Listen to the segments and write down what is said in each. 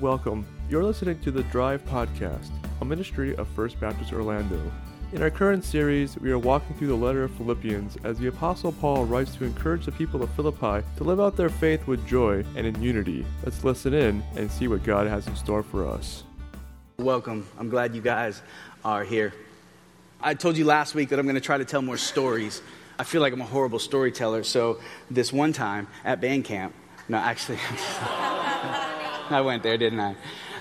Welcome. You're listening to the Drive Podcast, a ministry of First Baptist Orlando. In our current series, we are walking through the letter of Philippians as the Apostle Paul writes to encourage the people of Philippi to live out their faith with joy and in unity. Let's listen in and see what God has in store for us. Welcome. I'm glad you guys are here. I told you last week that I'm going to try to tell more stories. I feel like I'm a horrible storyteller, so this one time at band camp, no, actually, I went there, didn't I?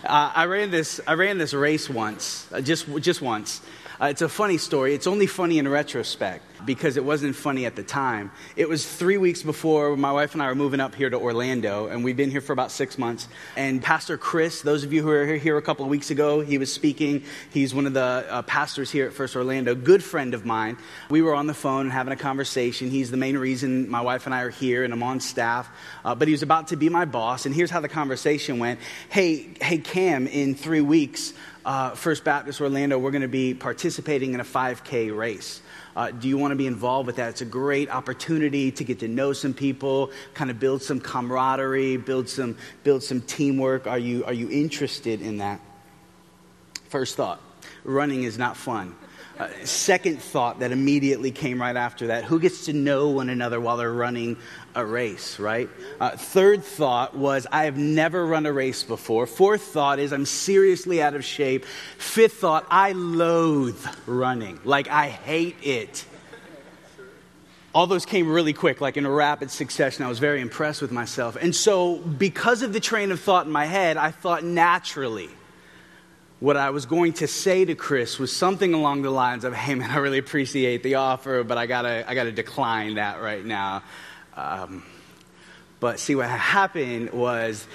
Uh, I ran this. I ran this race once, uh, just just once. Uh, it's a funny story. It's only funny in retrospect because it wasn't funny at the time. It was three weeks before my wife and I were moving up here to Orlando, and we've been here for about six months. And Pastor Chris, those of you who were here a couple of weeks ago, he was speaking. He's one of the uh, pastors here at First Orlando, good friend of mine. We were on the phone having a conversation. He's the main reason my wife and I are here, and I'm on staff. Uh, but he was about to be my boss, and here's how the conversation went. Hey, hey, Cam, in three weeks, uh, First Baptist Orlando, we're going to be participating in a 5K race. Uh, do you want to be involved with that? It's a great opportunity to get to know some people, kind of build some camaraderie, build some, build some teamwork. Are you, are you interested in that? First thought running is not fun. Uh, second thought that immediately came right after that who gets to know one another while they're running a race, right? Uh, third thought was I have never run a race before. Fourth thought is I'm seriously out of shape. Fifth thought, I loathe running. Like I hate it. All those came really quick, like in a rapid succession. I was very impressed with myself. And so, because of the train of thought in my head, I thought naturally what I was going to say to Chris was something along the lines of, "Hey man, I really appreciate the offer, but I gotta, I gotta decline that right now." Um, but see, what happened was,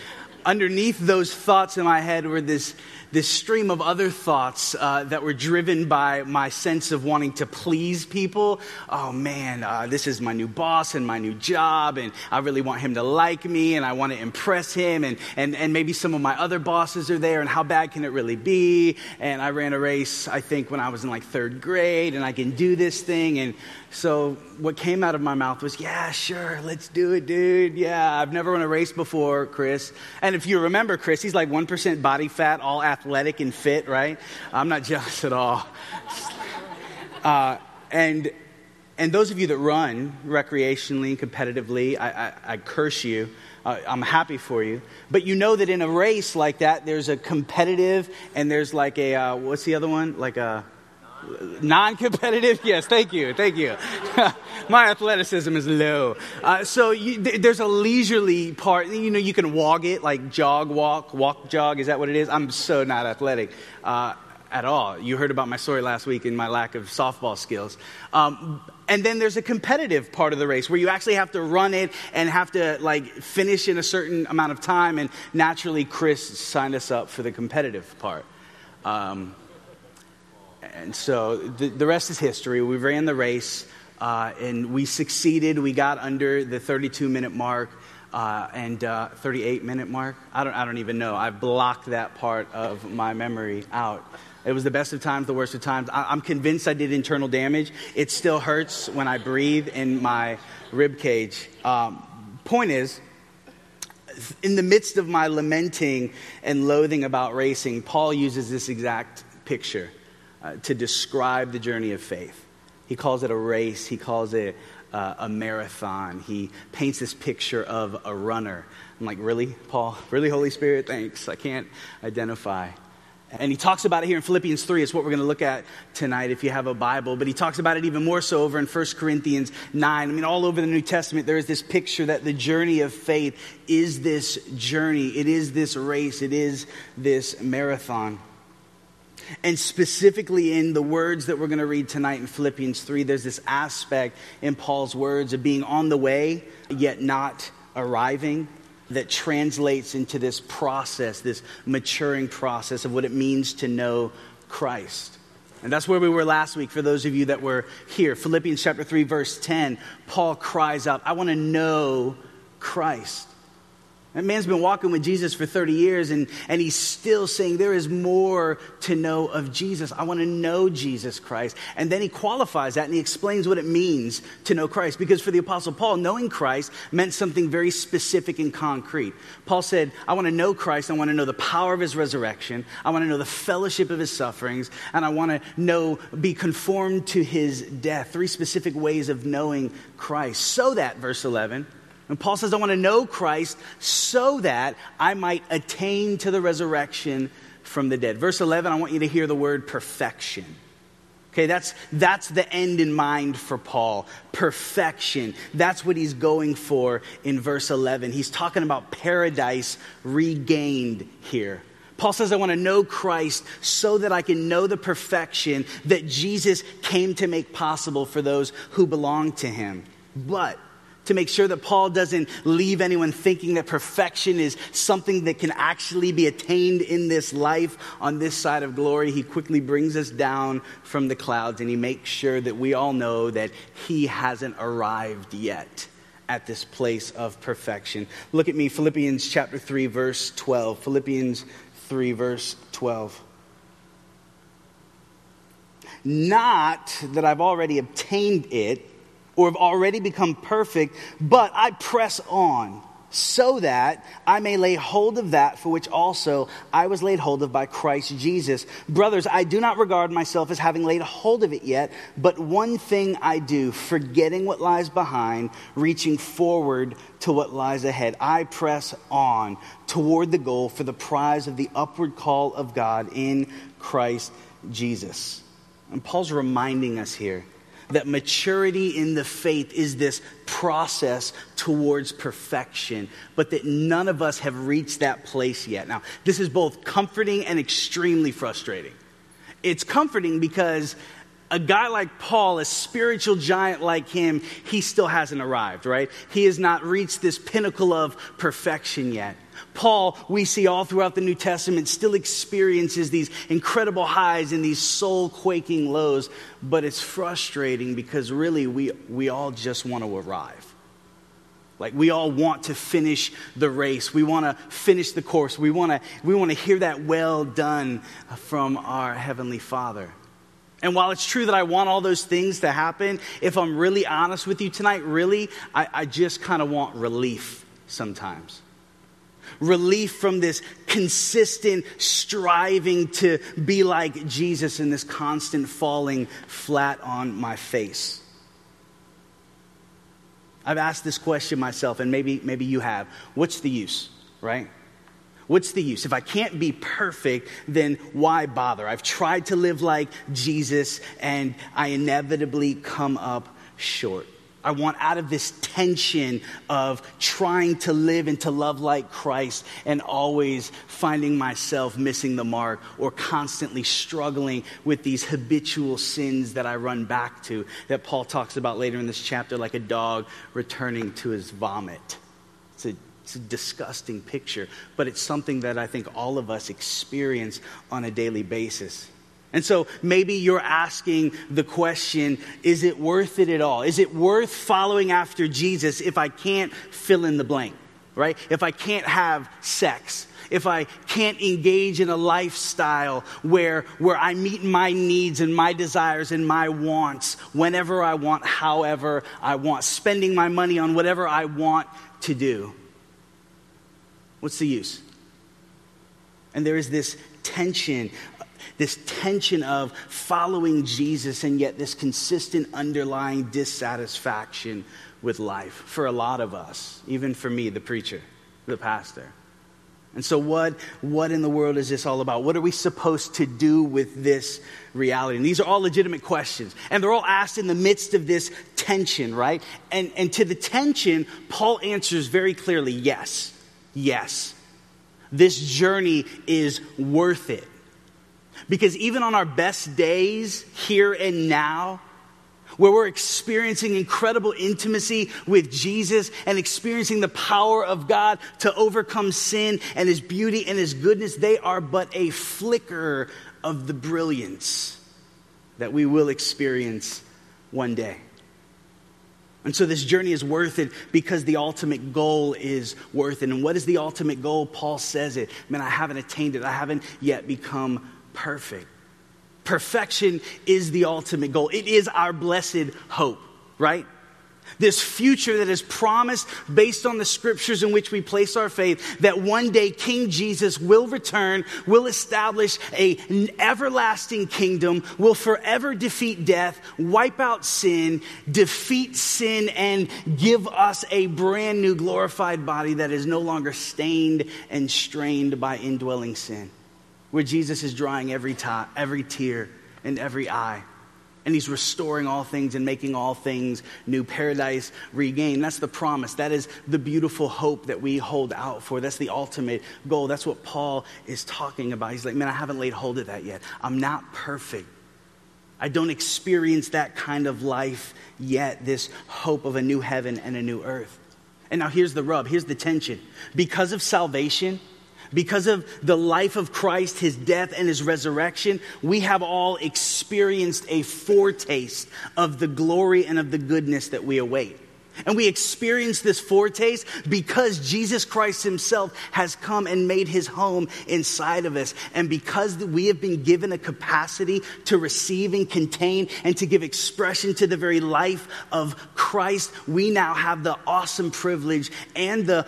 underneath those thoughts in my head were this this stream of other thoughts uh, that were driven by my sense of wanting to please people. Oh man, uh, this is my new boss and my new job, and I really want him to like me, and I want to impress him, and, and, and maybe some of my other bosses are there, and how bad can it really be? And I ran a race, I think, when I was in like third grade, and I can do this thing. And so what came out of my mouth was, yeah, sure, let's do it, dude. Yeah, I've never run a race before, Chris. And if you remember, Chris, he's like 1% body fat, all athletic and fit, right? I'm not jealous at all. Uh, and, and those of you that run recreationally, competitively, I, I, I curse you. Uh, I'm happy for you. But you know that in a race like that, there's a competitive and there's like a, uh, what's the other one? Like a, Non-competitive, yes. Thank you, thank you. My athleticism is low, uh, so you, th- there's a leisurely part. You know, you can walk it like jog, walk, walk, jog. Is that what it is? I'm so not athletic uh, at all. You heard about my story last week and my lack of softball skills. Um, and then there's a competitive part of the race where you actually have to run it and have to like finish in a certain amount of time. And naturally, Chris signed us up for the competitive part. Um, and so the, the rest is history. We ran the race uh, and we succeeded. We got under the 32 minute mark uh, and uh, 38 minute mark. I don't, I don't even know. I blocked that part of my memory out. It was the best of times, the worst of times. I, am convinced I did internal damage. It still hurts when I breathe in my rib cage. Um, point is, in the midst of my lamenting and loathing about racing, Paul uses this exact picture uh, to describe the journey of faith. He calls it a race, he calls it uh, a marathon. He paints this picture of a runner. I'm like, really, Paul? Really, Holy Spirit? Thanks. I can't identify. And he talks about it here in Philippians 3. It's what we're going to look at tonight if you have a Bible. But he talks about it even more so over in 1 Corinthians 9. I mean, all over the New Testament, there is this picture that the journey of faith is this journey, it is this race, it is this marathon. And specifically in the words that we're going to read tonight in Philippians 3, there's this aspect in Paul's words of being on the way, yet not arriving, that translates into this process, this maturing process of what it means to know Christ. And that's where we were last week for those of you that were here. Philippians chapter 3, verse 10, Paul cries out, I want to know Christ. That man's been walking with Jesus for 30 years and, and he's still saying there is more to know of Jesus. I want to know Jesus Christ. And then he qualifies that and he explains what it means to know Christ. Because for the Apostle Paul, knowing Christ meant something very specific and concrete. Paul said, I want to know Christ. I want to know the power of his resurrection. I want to know the fellowship of his sufferings. And I want to know, be conformed to his death. Three specific ways of knowing Christ. So that, verse 11, and Paul says, I want to know Christ so that I might attain to the resurrection from the dead. Verse 11, I want you to hear the word perfection. Okay, that's, that's the end in mind for Paul. Perfection. That's what he's going for in verse 11. He's talking about paradise regained here. Paul says, I want to know Christ so that I can know the perfection that Jesus came to make possible for those who belong to him. But to make sure that Paul doesn't leave anyone thinking that perfection is something that can actually be attained in this life on this side of glory. He quickly brings us down from the clouds and he makes sure that we all know that he hasn't arrived yet at this place of perfection. Look at me, Philippians chapter 3, verse 12. Philippians 3, verse 12. Not that I've already obtained it or have already become perfect, but I press on so that I may lay hold of that for which also I was laid hold of by Christ Jesus. Brothers, I do not regard myself as having laid hold of it yet, but one thing I do, forgetting what lies behind, reaching forward to what lies ahead. I press on toward the goal for the prize of the upward call of God in Christ Jesus. And Paul's reminding us here that maturity in the faith is this process towards perfection, but that none of us have reached that place yet. Now, this is both comforting and extremely frustrating. It's comforting because a guy like Paul, a spiritual giant like him, he still hasn't arrived, right? He has not reached this pinnacle of perfection yet. Paul, we see all throughout the New Testament, still experiences these incredible highs and these soul quaking lows, but it's frustrating because really we, we all just want to arrive. Like we all want to finish the race. We want to finish the course. We want to we want to hear that well done from our heavenly Father. And while it's true that I want all those things to happen, if I'm really honest with you tonight, really, I, I just kind of want relief sometimes relief from this consistent striving to be like Jesus and this constant falling flat on my face. I've asked this question myself, and maybe, maybe you have. What's the use, right? What's the use? If I can't be perfect, then why bother? I've tried to live like Jesus, and I inevitably come up short. I want out of this tension of trying to live and to love like Christ and always finding myself missing the mark or constantly struggling with these habitual sins that I run back to that Paul talks about later in this chapter, like a dog returning to his vomit. It's a, it's a disgusting picture, but it's something that I think all of us experience on a daily basis. And so maybe you're asking the question is it worth it at all? Is it worth following after Jesus if I can't fill in the blank, right? If I can't have sex, if I can't engage in a lifestyle where, where I meet my needs and my desires and my wants whenever I want, however I want, spending my money on whatever I want to do. What's the use? And there is this tension this tension of following Jesus and yet this consistent underlying dissatisfaction with life for a lot of us, even for me, the preacher, the pastor. And so, what, what in the world is this all about? What are we supposed to do with this reality? And these are all legitimate questions. And they're all asked in the midst of this tension, right? And, and to the tension, Paul answers very clearly yes, yes. This journey is worth it. Because even on our best days, here and now, where we're experiencing incredible intimacy with Jesus and experiencing the power of God to overcome sin and His beauty and His goodness, they are but a flicker of the brilliance that we will experience one day. And so this journey is worth it because the ultimate goal is worth it. And what is the ultimate goal? Paul says it. Man, I haven't attained it. I haven't yet become perfect. Perfection is the ultimate goal. It is our blessed hope, right? This future that is promised based on the scriptures in which we place our faith that one day King Jesus will return, will establish an everlasting kingdom, will forever defeat death, wipe out sin, defeat sin, and give us a brand new glorified body that is no longer stained and strained by indwelling sin. Where Jesus is drying every, every tear and every eye and he's restoring all things and making all things new. Paradise regained. That's the promise. That is the beautiful hope that we hold out for. That's the ultimate goal. That's what Paul is talking about. He's like, man, I haven't laid hold of that yet. I'm not perfect. I don't experience that kind of life yet, this hope of a new heaven and a new earth. And now here's the rub, here's the tension. Because of salvation, because of the life of Christ, his death, and his resurrection, we have all experienced a foretaste of the glory and of the goodness that we await. And we experience this foretaste because Jesus Christ Himself has come and made His home inside of us. And because we have been given a capacity to receive and contain and to give expression to the very life of Christ, we now have the awesome privilege and the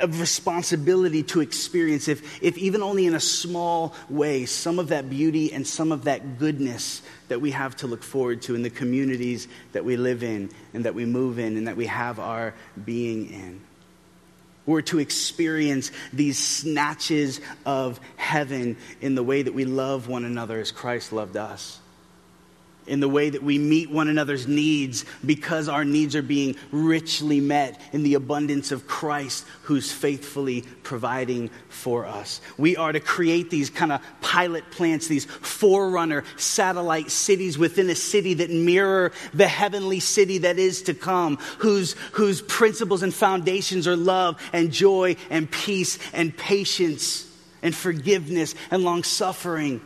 of responsibility to experience, if, if even only in a small way, some of that beauty and some of that goodness that we have to look forward to in the communities that we live in and that we move in and that we have our being in. We're to experience these snatches of heaven in the way that we love one another as Christ loved us in the way that we meet one another's needs because our needs are being richly met in the abundance of Christ who's faithfully providing for us. We are to create these kind of pilot plants, these forerunner satellite cities within a city that mirror the heavenly city that is to come, whose, whose principles and foundations are love and joy and peace and patience and forgiveness and long suffering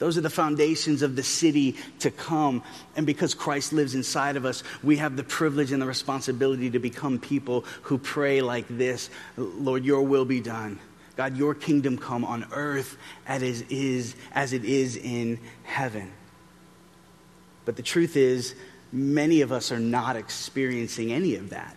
those are the foundations of the city to come. And because Christ lives inside of us, we have the privilege and the responsibility to become people who pray like this Lord, your will be done. God, your kingdom come on earth as it is, as it is in heaven. But the truth is, many of us are not experiencing any of that.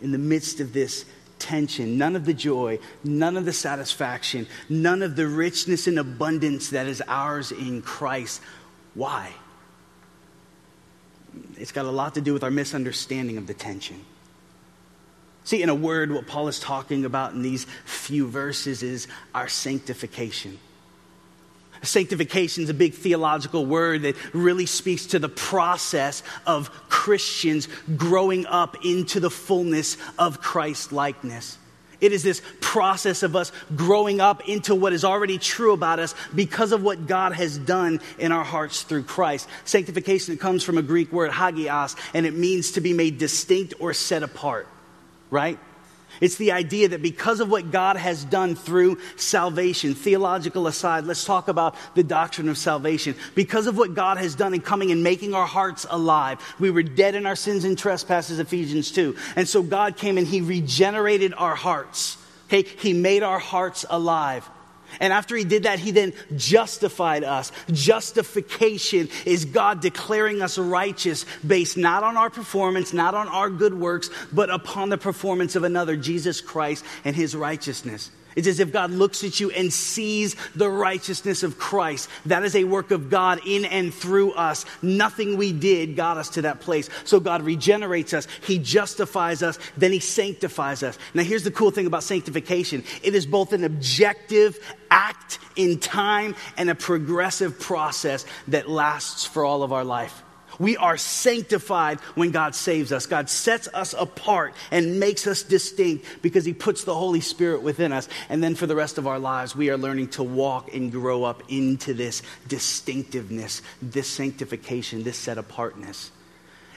In the midst of this tension, none of the joy, none of the satisfaction, none of the richness and abundance that is ours in Christ. Why? It's got a lot to do with our misunderstanding of the tension. See, in a word, what Paul is talking about in these few verses is our sanctification. Sanctification is a big theological word that really speaks to the process of Christians growing up into the fullness of Christ likeness. It is this process of us growing up into what is already true about us because of what God has done in our hearts through Christ. Sanctification comes from a Greek word, hagios, and it means to be made distinct or set apart, right? It's the idea that because of what God has done through salvation, theological aside, let's talk about the doctrine of salvation. Because of what God has done in coming and making our hearts alive, we were dead in our sins and trespasses, Ephesians 2. And so God came and He regenerated our hearts. Okay, He made our hearts alive. And after he did that, he then justified us. Justification is God declaring us righteous based not on our performance, not on our good works, but upon the performance of another, Jesus Christ and his righteousness. It's as if God looks at you and sees the righteousness of Christ. That is a work of God in and through us. Nothing we did got us to that place. So God regenerates us, He justifies us, then He sanctifies us. Now, here's the cool thing about sanctification it is both an objective act in time and a progressive process that lasts for all of our life. We are sanctified when God saves us. God sets us apart and makes us distinct because He puts the Holy Spirit within us. And then for the rest of our lives, we are learning to walk and grow up into this distinctiveness, this sanctification, this set apartness.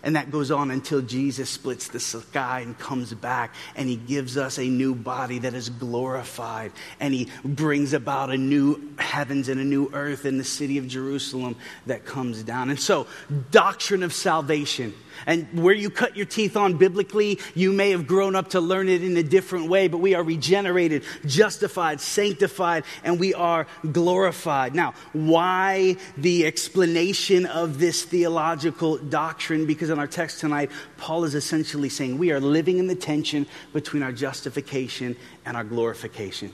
And that goes on until Jesus splits the sky and comes back and he gives us a new body that is glorified. And he brings about a new heavens and a new earth in the city of Jerusalem that comes down. And so, doctrine of salvation and where you cut your teeth on biblically, you may have grown up to learn it in a different way, but we are regenerated, justified, sanctified, and we are glorified. Now, why the explanation of this theological doctrine? Because in our text tonight, Paul is essentially saying we are living in the tension between our justification and our glorification.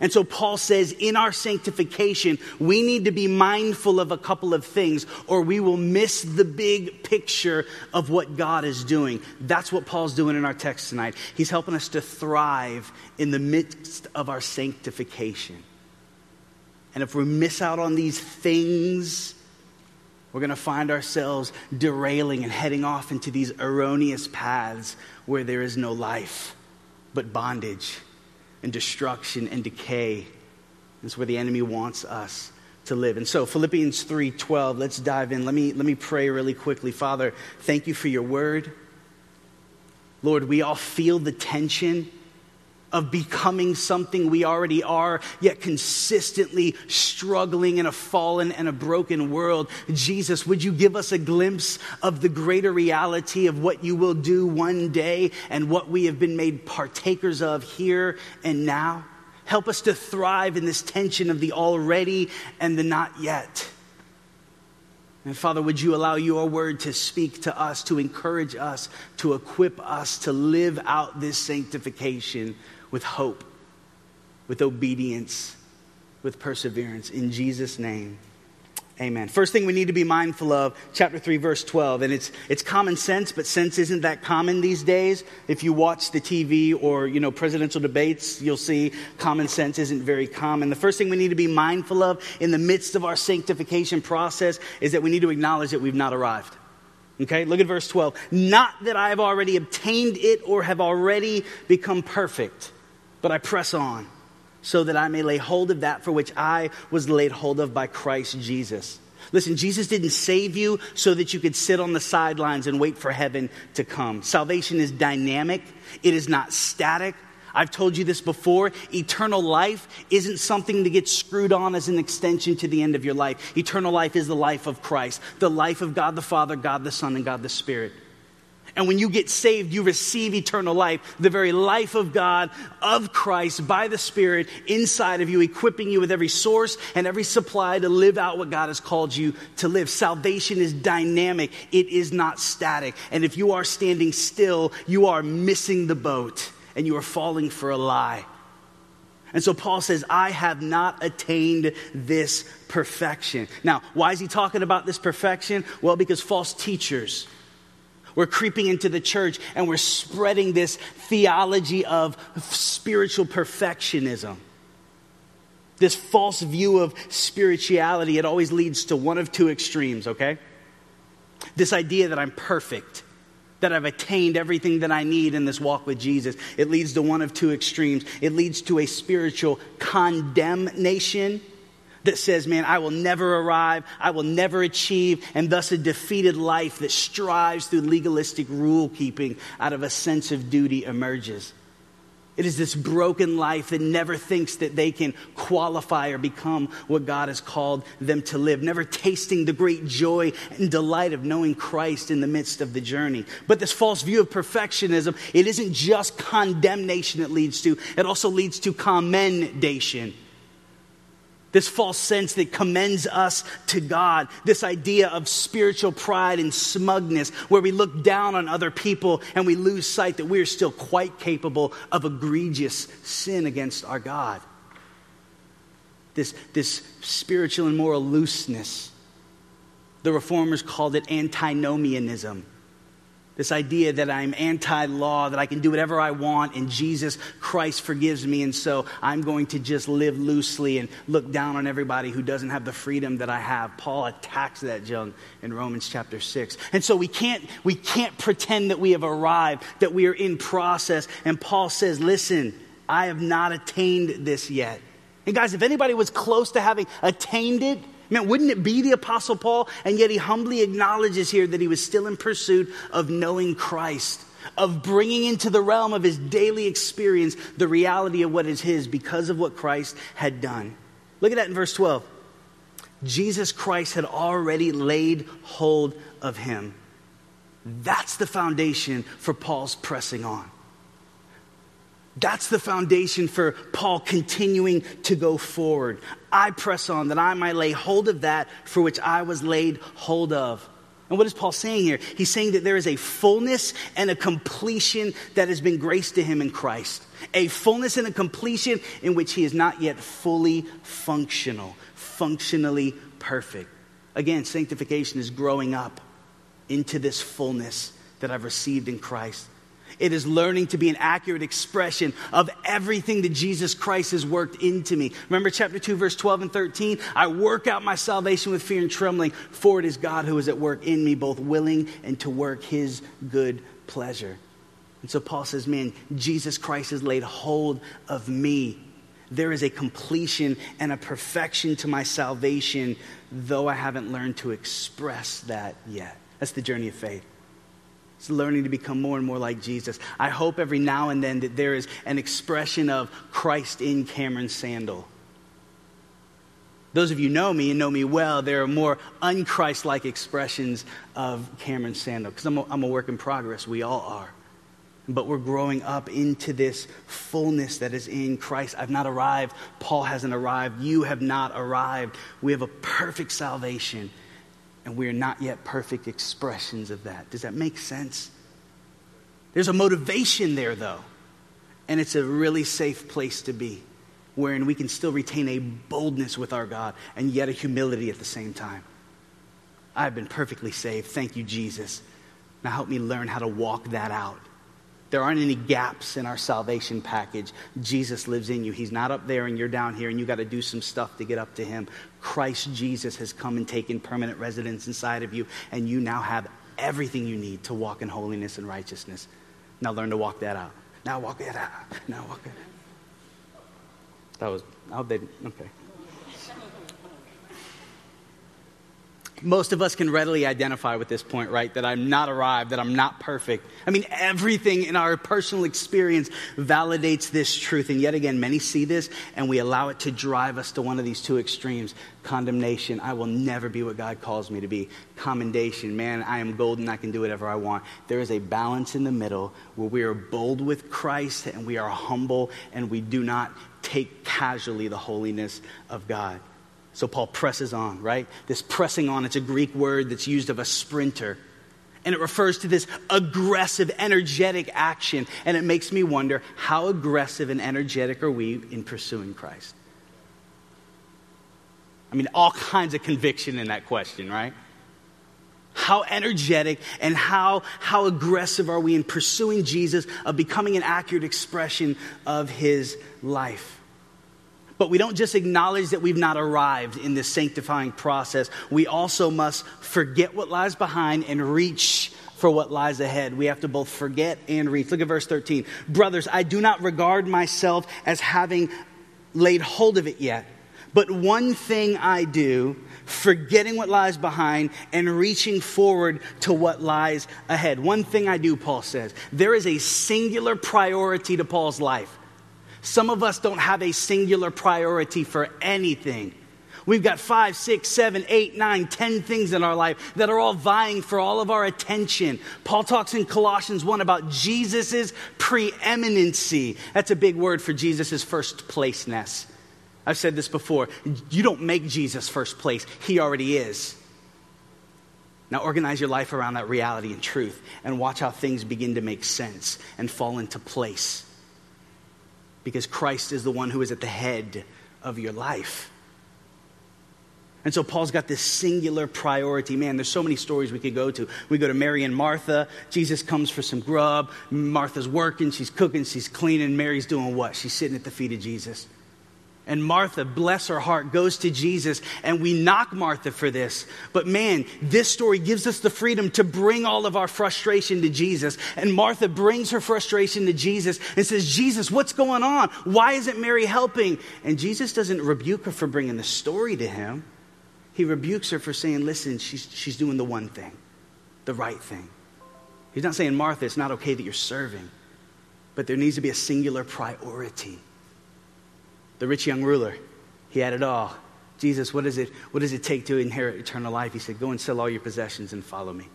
And so Paul says, in our sanctification, we need to be mindful of a couple of things, or we will miss the big picture of what God is doing. That's what Paul's doing in our text tonight. He's helping us to thrive in the midst of our sanctification. And if we miss out on these things, we're going to find ourselves derailing and heading off into these erroneous paths where there is no life but bondage and destruction and decay. That's where the enemy wants us to live. And so Philippians 3:12, let's dive in. Let me let me pray really quickly. Father, thank you for your word. Lord, we all feel the tension of becoming something we already are, yet consistently struggling in a fallen and a broken world. Jesus, would you give us a glimpse of the greater reality of what you will do one day and what we have been made partakers of here and now? Help us to thrive in this tension of the already and the not yet. And Father, would you allow your word to speak to us, to encourage us, to equip us to live out this sanctification with hope, with obedience, with perseverance. In Jesus' name. Amen. First thing we need to be mindful of, chapter 3, verse 12, and it's, it's common sense, but sense isn't that common these days. If you watch the TV or, you know, presidential debates, you'll see common sense isn't very common. The first thing we need to be mindful of in the midst of our sanctification process is that we need to acknowledge that we've not arrived. Okay, look at verse 12. Not that I have already obtained it or have already become perfect but I press on so that I may lay hold of that for which I was laid hold of by Christ Jesus. Listen, Jesus didn't save you so that you could sit on the sidelines and wait for heaven to come. Salvation is dynamic, it is not static. I've told you this before. Eternal life isn't something to get screwed on as an extension to the end of your life. Eternal life is the life of Christ, the life of God the Father, God the Son, and God the Spirit. And when you get saved, you receive eternal life, the very life of God, of Christ, by the Spirit inside of you, equipping you with every source and every supply to live out what God has called you to live. Salvation is dynamic, it is not static. And if you are standing still, you are missing the boat and you are falling for a lie. And so Paul says, I have not attained this perfection. Now, why is he talking about this perfection? Well, because false teachers, we're creeping into the church and we're spreading this theology of spiritual perfectionism. This false view of spirituality, it always leads to one of two extremes, okay? This idea that I'm perfect, that I've attained everything that I need in this walk with Jesus, it leads to one of two extremes. It leads to a spiritual condemnation that says, man, I will never arrive, I will never achieve, and thus a defeated life that strives through legalistic rule keeping out of a sense of duty emerges. It is this broken life that never thinks that they can qualify or become what God has called them to live, never tasting the great joy and delight of knowing Christ in the midst of the journey. But this false view of perfectionism, it isn't just condemnation it leads to, it also leads to commendation this false sense that commends us to God, this idea of spiritual pride and smugness, where we look down on other people and we lose sight that we're still quite capable of egregious sin against our God. This, this spiritual and moral looseness. The reformers called it antinomianism this idea that I'm anti law, that I can do whatever I want, and Jesus Christ forgives me, and so I'm going to just live loosely and look down on everybody who doesn't have the freedom that I have. Paul attacks that junk in Romans chapter 6. And so we can't, we can't pretend that we have arrived, that we are in process. And Paul says, Listen, I have not attained this yet. And guys, if anybody was close to having attained it, Man, wouldn't it be the Apostle Paul? And yet he humbly acknowledges here that he was still in pursuit of knowing Christ, of bringing into the realm of his daily experience the reality of what is his because of what Christ had done. Look at that in verse 12. Jesus Christ had already laid hold of him. That's the foundation for Paul's pressing on. That's the foundation for Paul continuing to go forward. I press on that I might lay hold of that for which I was laid hold of. And what is Paul saying here? He's saying that there is a fullness and a completion that has been graced to him in Christ. A fullness and a completion in which he is not yet fully functional, functionally perfect. Again, sanctification is growing up into this fullness that I've received in Christ. It is learning to be an accurate expression of everything that Jesus Christ has worked into me. Remember chapter 2, verse 12 and 13? I work out my salvation with fear and trembling, for it is God who is at work in me, both willing and to work his good pleasure. And so Paul says, Man, Jesus Christ has laid hold of me. There is a completion and a perfection to my salvation, though I haven't learned to express that yet. That's the journey of faith. It's learning to become more and more like Jesus. I hope every now and then that there is an expression of Christ in Cameron Sandel. Those of you know me and know me well, there are more unchrist like expressions of Cameron Sandel because I'm, I'm a work in progress. We all are. But we're growing up into this fullness that is in Christ. I've not arrived. Paul hasn't arrived. You have not arrived. We have a perfect salvation and we are not yet perfect expressions of that. Does that make sense? There's a motivation there, though, and it's a really safe place to be, wherein we can still retain a boldness with our God and yet a humility at the same time. I've been perfectly saved. Thank you, Jesus. Now help me learn how to walk that out. There aren't any gaps in our salvation package. Jesus lives in you. He's not up there and you're down here and you got to do some stuff to get up to him. Christ Jesus has come and taken permanent residence inside of you, and you now have everything you need to walk in holiness and righteousness. Now learn to walk that out. Now walk that out. Now walk it. That was, I hope they, okay. Most of us can readily identify with this point, right? That I'm not arrived, that I'm not perfect. I mean, everything in our personal experience validates this truth. And yet again, many see this and we allow it to drive us to one of these two extremes condemnation. I will never be what God calls me to be. Commendation. Man, I am golden. I can do whatever I want. There is a balance in the middle where we are bold with Christ and we are humble and we do not take casually the holiness of God. So Paul presses on, right? This pressing on, it's a Greek word that's used of a sprinter. And it refers to this aggressive, energetic action. And it makes me wonder how aggressive and energetic are we in pursuing Christ? I mean, all kinds of conviction in that question, right? How energetic and how, how aggressive are we in pursuing Jesus, of becoming an accurate expression of his life? But we don't just acknowledge that we've not arrived in this sanctifying process. We also must forget what lies behind and reach for what lies ahead. We have to both forget and reach. Look at verse 13. Brothers, I do not regard myself as having laid hold of it yet. But one thing I do, forgetting what lies behind and reaching forward to what lies ahead. One thing I do, Paul says. There is a singular priority to Paul's life. Some of us don't have a singular priority for anything. We've got five, six, seven, eight, nine, ten things in our life that are all vying for all of our attention. Paul talks in Colossians 1 about Jesus' preeminency. That's a big word for Jesus' first placeness. I've said this before. You don't make Jesus first place, He already is. Now organize your life around that reality and truth and watch how things begin to make sense and fall into place because Christ is the one who is at the head of your life. And so Paul's got this singular priority. Man, there's so many stories we could go to. We go to Mary and Martha. Jesus comes for some grub. Martha's working, she's cooking, she's cleaning. Mary's doing what? She's sitting at the feet of Jesus. And Martha, bless her heart, goes to Jesus, and we knock Martha for this. But man, this story gives us the freedom to bring all of our frustration to Jesus. And Martha brings her frustration to Jesus and says, Jesus, what's going on? Why isn't Mary helping? And Jesus doesn't rebuke her for bringing the story to him. he rebukes her for saying, Listen, she's, she's doing the one thing, the right thing. He's not saying, Martha, it's not okay that you're serving, but there needs to be a singular priority. The rich young ruler, he had it all. Jesus, what, is it, what does it take to inherit eternal life? He said, Go and sell all your possessions and follow me.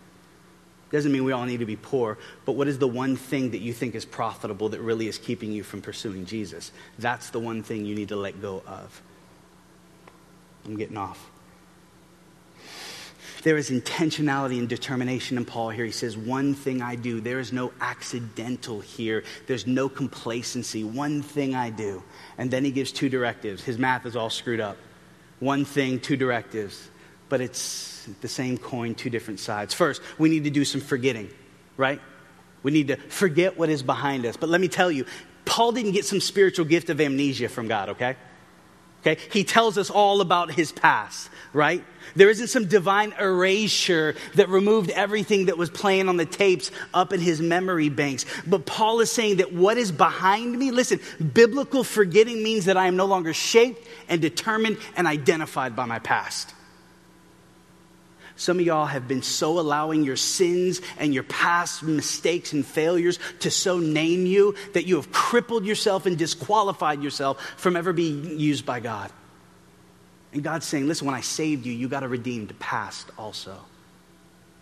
Doesn't mean we all need to be poor, but what is the one thing that you think is profitable that really is keeping you from pursuing Jesus? That's the one thing you need to let go of. I'm getting off. There is intentionality and determination in Paul here. He says, One thing I do. There is no accidental here, there's no complacency. One thing I do. And then he gives two directives. His math is all screwed up. One thing, two directives. But it's the same coin, two different sides. First, we need to do some forgetting, right? We need to forget what is behind us. But let me tell you, Paul didn't get some spiritual gift of amnesia from God, okay? Okay? He tells us all about his past, right? There isn't some divine erasure that removed everything that was playing on the tapes up in his memory banks. But Paul is saying that what is behind me, listen, biblical forgetting means that I am no longer shaped and determined and identified by my past. Some of y'all have been so allowing your sins and your past mistakes and failures to so name you that you have crippled yourself and disqualified yourself from ever being used by God. And God's saying, listen, when I saved you, you got a redeemed past also.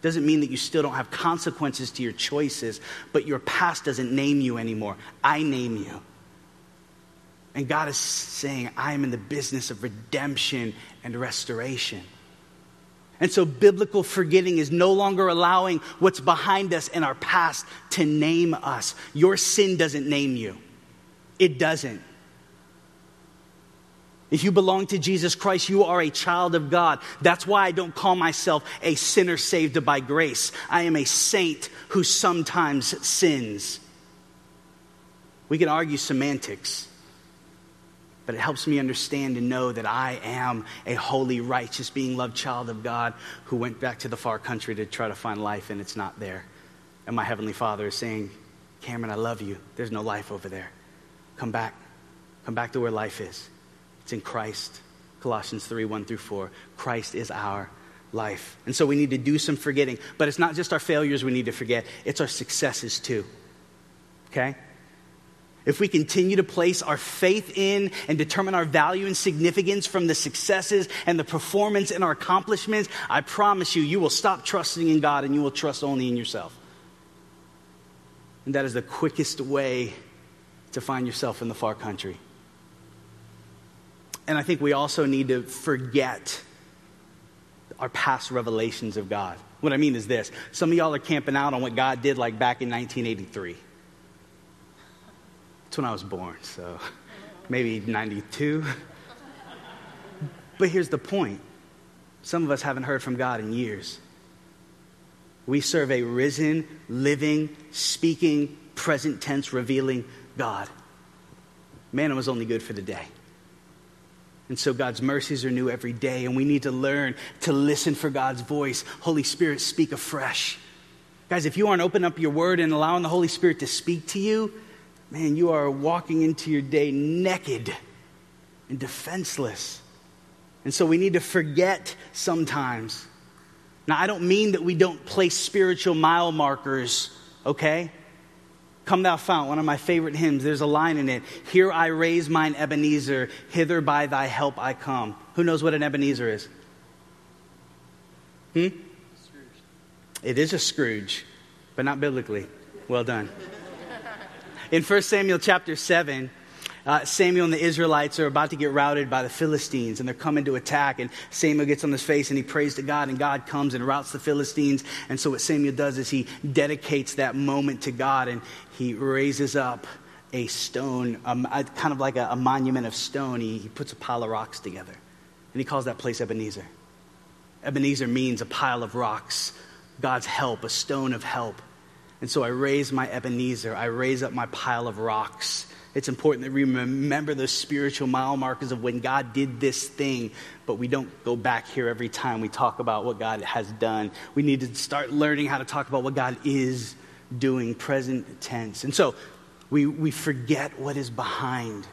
Doesn't mean that you still don't have consequences to your choices, but your past doesn't name you anymore. I name you. And God is saying, I am in the business of redemption and restoration. And so, biblical forgetting is no longer allowing what's behind us in our past to name us. Your sin doesn't name you, it doesn't. If you belong to Jesus Christ, you are a child of God. That's why I don't call myself a sinner saved by grace. I am a saint who sometimes sins. We can argue semantics but it helps me understand and know that I am a holy, righteous, being loved child of God who went back to the far country to try to find life and it's not there. And my Heavenly Father is saying, Cameron, I love you. There's no life over there. Come back. Come back to where life is. It's in Christ. Colossians 3 1 through 4. Christ is our life. And so we need to do some forgetting. But it's not just our failures we need to forget, it's our successes too. Okay? If we continue to place our faith in and determine our value and significance from the successes and the performance and our accomplishments, I promise you, you will stop trusting in God and you will trust only in yourself. And that is the quickest way to find yourself in the far country. And I think we also need to forget our past revelations of God. What I mean is this some of y'all are camping out on what God did like back in 1983. That's when I was born, so maybe 92. But here's the point some of us haven't heard from God in years. We serve a risen, living, speaking, present tense, revealing God. Man, it was only good for the day. And so God's mercies are new every day, and we need to learn to listen for God's voice. Holy Spirit, speak afresh. Guys, if you aren't opening up your word and allowing the Holy Spirit to speak to you, man, you are walking into your day naked and defenseless. And so we need to forget sometimes. Now, I don't mean that we don't place spiritual mile markers, okay? Come thou fount, one of my favorite hymns. There's a line in it. Here I raise mine Ebenezer, hither by thy help I come. Who knows what an Ebenezer is? Hmm? Scrooge. It is a Scrooge, but not biblically. Well done. In 1 Samuel chapter 7, uh, Samuel and the Israelites are about to get routed by the Philistines and they're coming to attack. And Samuel gets on his face and he prays to God, and God comes and routs the Philistines. And so, what Samuel does is he dedicates that moment to God and he raises up a stone, um, a, kind of like a, a monument of stone. He, he puts a pile of rocks together and he calls that place Ebenezer. Ebenezer means a pile of rocks, God's help, a stone of help. And so I raise my Ebenezer. I raise up my pile of rocks. It's important that we remember those spiritual mile markers of when God did this thing, but we don't go back here every time we talk about what God has done. We need to start learning how to talk about what God is doing, present tense. And so we, we forget what is behind.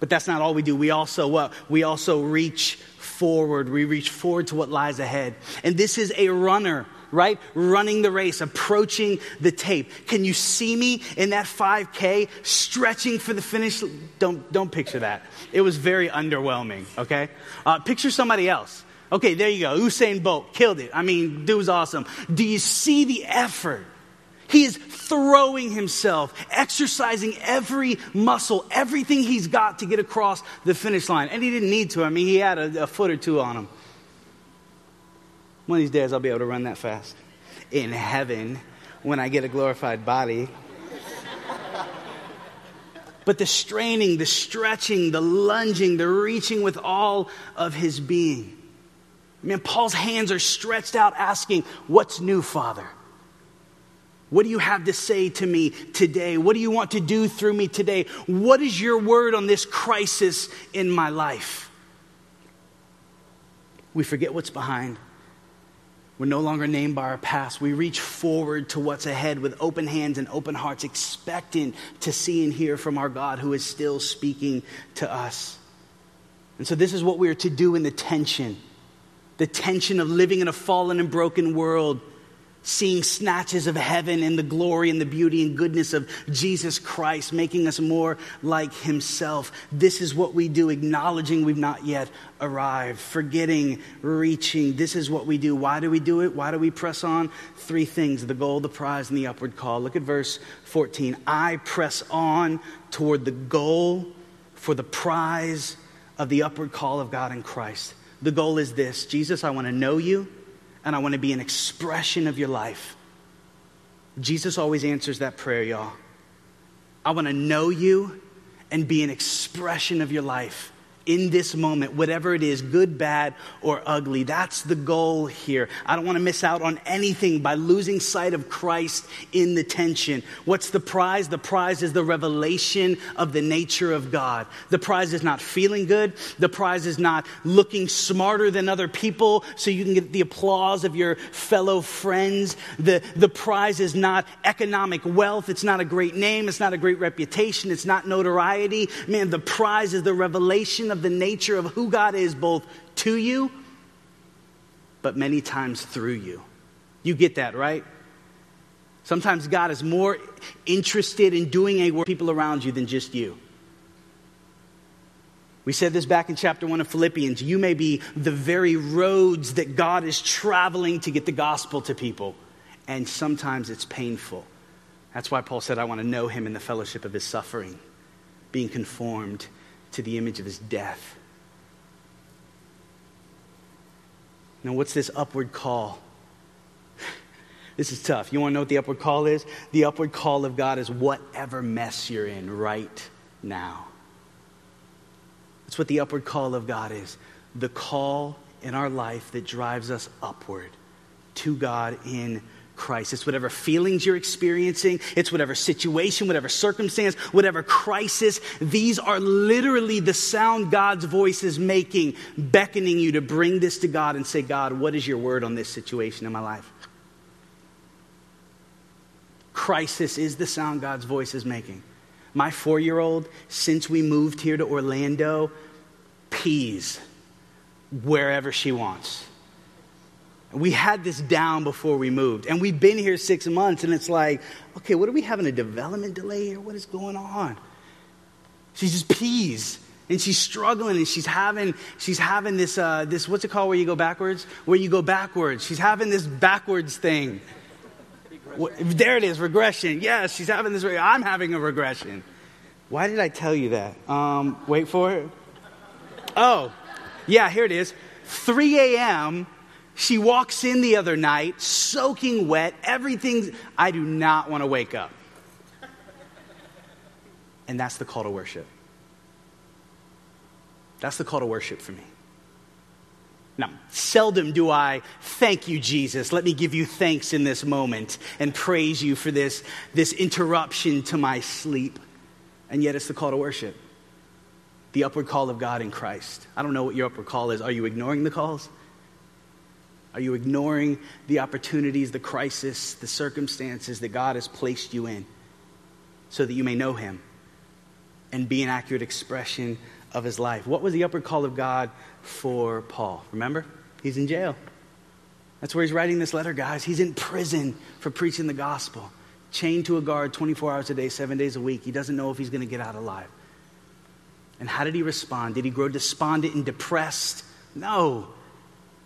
But that's not all we do. We also what? We also reach forward. We reach forward to what lies ahead. And this is a runner, right? Running the race, approaching the tape. Can you see me in that 5K stretching for the finish? Don't, don't picture that. It was very underwhelming, okay? Uh, picture somebody else. Okay, there you go. Usain Bolt killed it. I mean, dude was awesome. Do you see the effort? He is throwing himself, exercising every muscle, everything he's got to get across the finish line. And he didn't need to. I mean, he had a, a foot or two on him. One of these days, I'll be able to run that fast. In heaven, when I get a glorified body. but the straining, the stretching, the lunging, the reaching with all of his being. Man, Paul's hands are stretched out asking, What's new, Father? What do you have to say to me today? What do you want to do through me today? What is your word on this crisis in my life? We forget what's behind. We're no longer named by our past. We reach forward to what's ahead with open hands and open hearts, expecting to see and hear from our God who is still speaking to us. And so, this is what we are to do in the tension the tension of living in a fallen and broken world seeing snatches of heaven and the glory and the beauty and goodness of Jesus Christ, making us more like Himself. This is what we do, acknowledging we've not yet arrived, forgetting, reaching. This is what we do. Why do we do it? Why do we press on? Three things the goal, the prize, and the upward call. Look at verse 14. I press on toward the goal for the prize of the upward call of God in Christ. The goal is this Jesus, I want to know you and I want to be an expression of your life. Jesus always answers that prayer, y'all. I want to know you and be an expression of your life in this moment, whatever it is, good, bad, or ugly. That's the goal here. I don't want to miss out on anything by losing sight of Christ in the tension. What's the prize? The prize is the revelation of the nature of God. The prize is not feeling good. The prize is not looking smarter than other people so you can get the applause of your fellow friends. The, the prize is not economic wealth. It's not a great name. It's not a great reputation. It's not notoriety. Man, the prize is the revelation of the nature of who God is, both to you, but many times through you. You get that, right? Sometimes God is more interested in doing a work people around you than just you. We said this back in chapter 1 of Philippians. You may be the very roads that God is traveling to get the gospel to people. And sometimes it's painful. That's why Paul said, I want to know him in the fellowship of his suffering, being conformed to the image of his death. Now, what's this upward call? this is tough. You want to know what the upward call is? The upward call of God is whatever mess you're in right now. That's what the upward call of God is. The call in our life that drives us upward to God in Christ. It's whatever feelings you're experiencing, it's whatever situation, whatever circumstance, whatever crisis. These are literally the sound God's voice is making, beckoning you to bring this to God and say, God, what is your word on this situation in my life? Crisis is the sound God's voice is making. My four year old, since we moved here to Orlando, pees wherever she wants. We had this down before we moved. And we've been here six months, and it's like, okay, what are we having a development delay here? What is going on? She just pees. And she's struggling and she's having, she's having this, uh, this, what's it called where you go backwards? Where you go backwards. She's having this backwards thing. There it is, regression. Yes, she's having this. I'm having a regression. Why did I tell you that? Um, wait for it. Oh, yeah, here it is. 3 a.m. She walks in the other night, soaking wet, everything. I do not want to wake up. And that's the call to worship. That's the call to worship for me. Now, seldom do I thank you, Jesus. Let me give you thanks in this moment and praise you for this, this interruption to my sleep. And yet, it's the call to worship the upward call of God in Christ. I don't know what your upward call is. Are you ignoring the calls? Are you ignoring the opportunities, the crisis, the circumstances that God has placed you in so that you may know Him and be an accurate expression of his life. What was the upward call of God for Paul? Remember? He's in jail. That's where he's writing this letter, guys. He's in prison for preaching the gospel, chained to a guard 24 hours a day, seven days a week. He doesn't know if he's going to get out alive. And how did he respond? Did he grow despondent and depressed? No.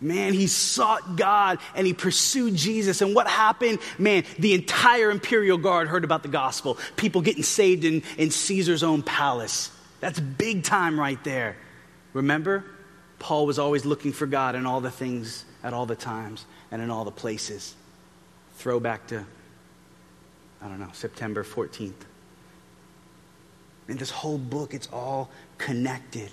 Man, he sought God and he pursued Jesus. And what happened? Man, the entire imperial guard heard about the gospel. People getting saved in, in Caesar's own palace. That's big time right there. Remember? Paul was always looking for God in all the things, at all the times, and in all the places. Throwback to, I don't know, September 14th. In this whole book, it's all connected.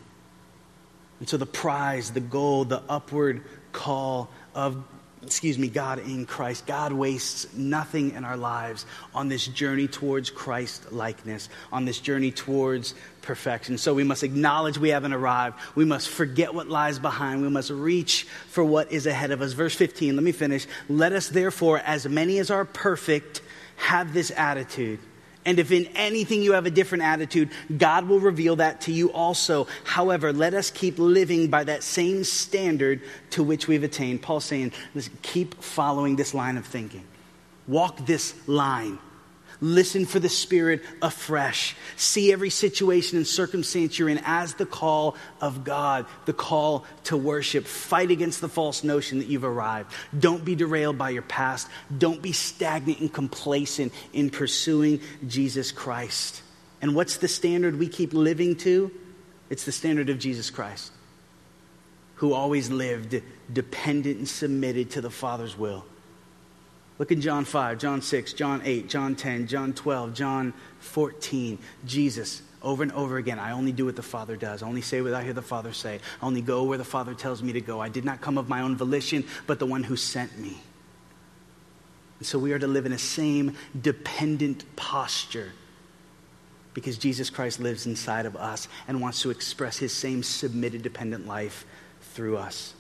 And so the prize, the goal, the upward call of, excuse me, God in Christ. God wastes nothing in our lives on this journey towards Christ likeness, on this journey towards perfection. So we must acknowledge we haven't arrived. We must forget what lies behind. We must reach for what is ahead of us. Verse 15, let me finish. Let us therefore, as many as are perfect, have this attitude. And if in anything you have a different attitude, God will reveal that to you also. However, let us keep living by that same standard to which we've attained. Paul's saying, listen, keep following this line of thinking. Walk this line. Listen for the Spirit afresh. See every situation and circumstance you're in as the call of God, the call to worship. Fight against the false notion that you've arrived. Don't be derailed by your past. Don't be stagnant and complacent in pursuing Jesus Christ. And what's the standard we keep living to? It's the standard of Jesus Christ, who always lived dependent and submitted to the Father's will. Look in John 5, John 6, John 8, John 10, John 12, John 14. Jesus, over and over again, I only do what the Father does. I only say what I hear the Father say. I only go where the Father tells me to go. I did not come of my own volition, but the one who sent me. And so we are to live in a same dependent posture because Jesus Christ lives inside of us and wants to express his same submitted, dependent life through us.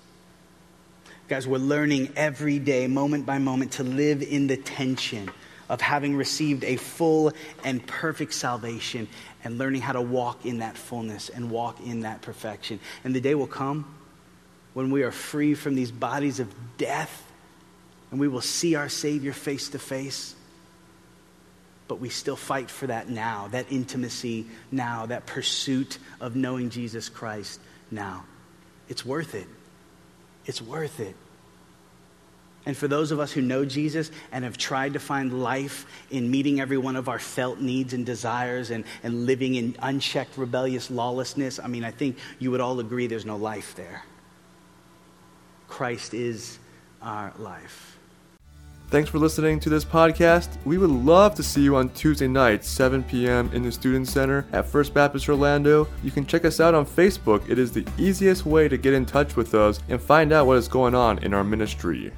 Guys, we're learning every day, moment by moment, to live in the tension of having received a full and perfect salvation and learning how to walk in that fullness and walk in that perfection. And the day will come when we are free from these bodies of death and we will see our Savior face to face. But we still fight for that now, that intimacy now, that pursuit of knowing Jesus Christ now. It's worth it. It's worth it. And for those of us who know Jesus and have tried to find life in meeting every one of our felt needs and desires and, and living in unchecked, rebellious lawlessness, I mean, I think you would all agree there's no life there. Christ is our life. Thanks for listening to this podcast. We would love to see you on Tuesday nights, 7 p.m. in the Student Center at First Baptist Orlando. You can check us out on Facebook. It is the easiest way to get in touch with us and find out what is going on in our ministry.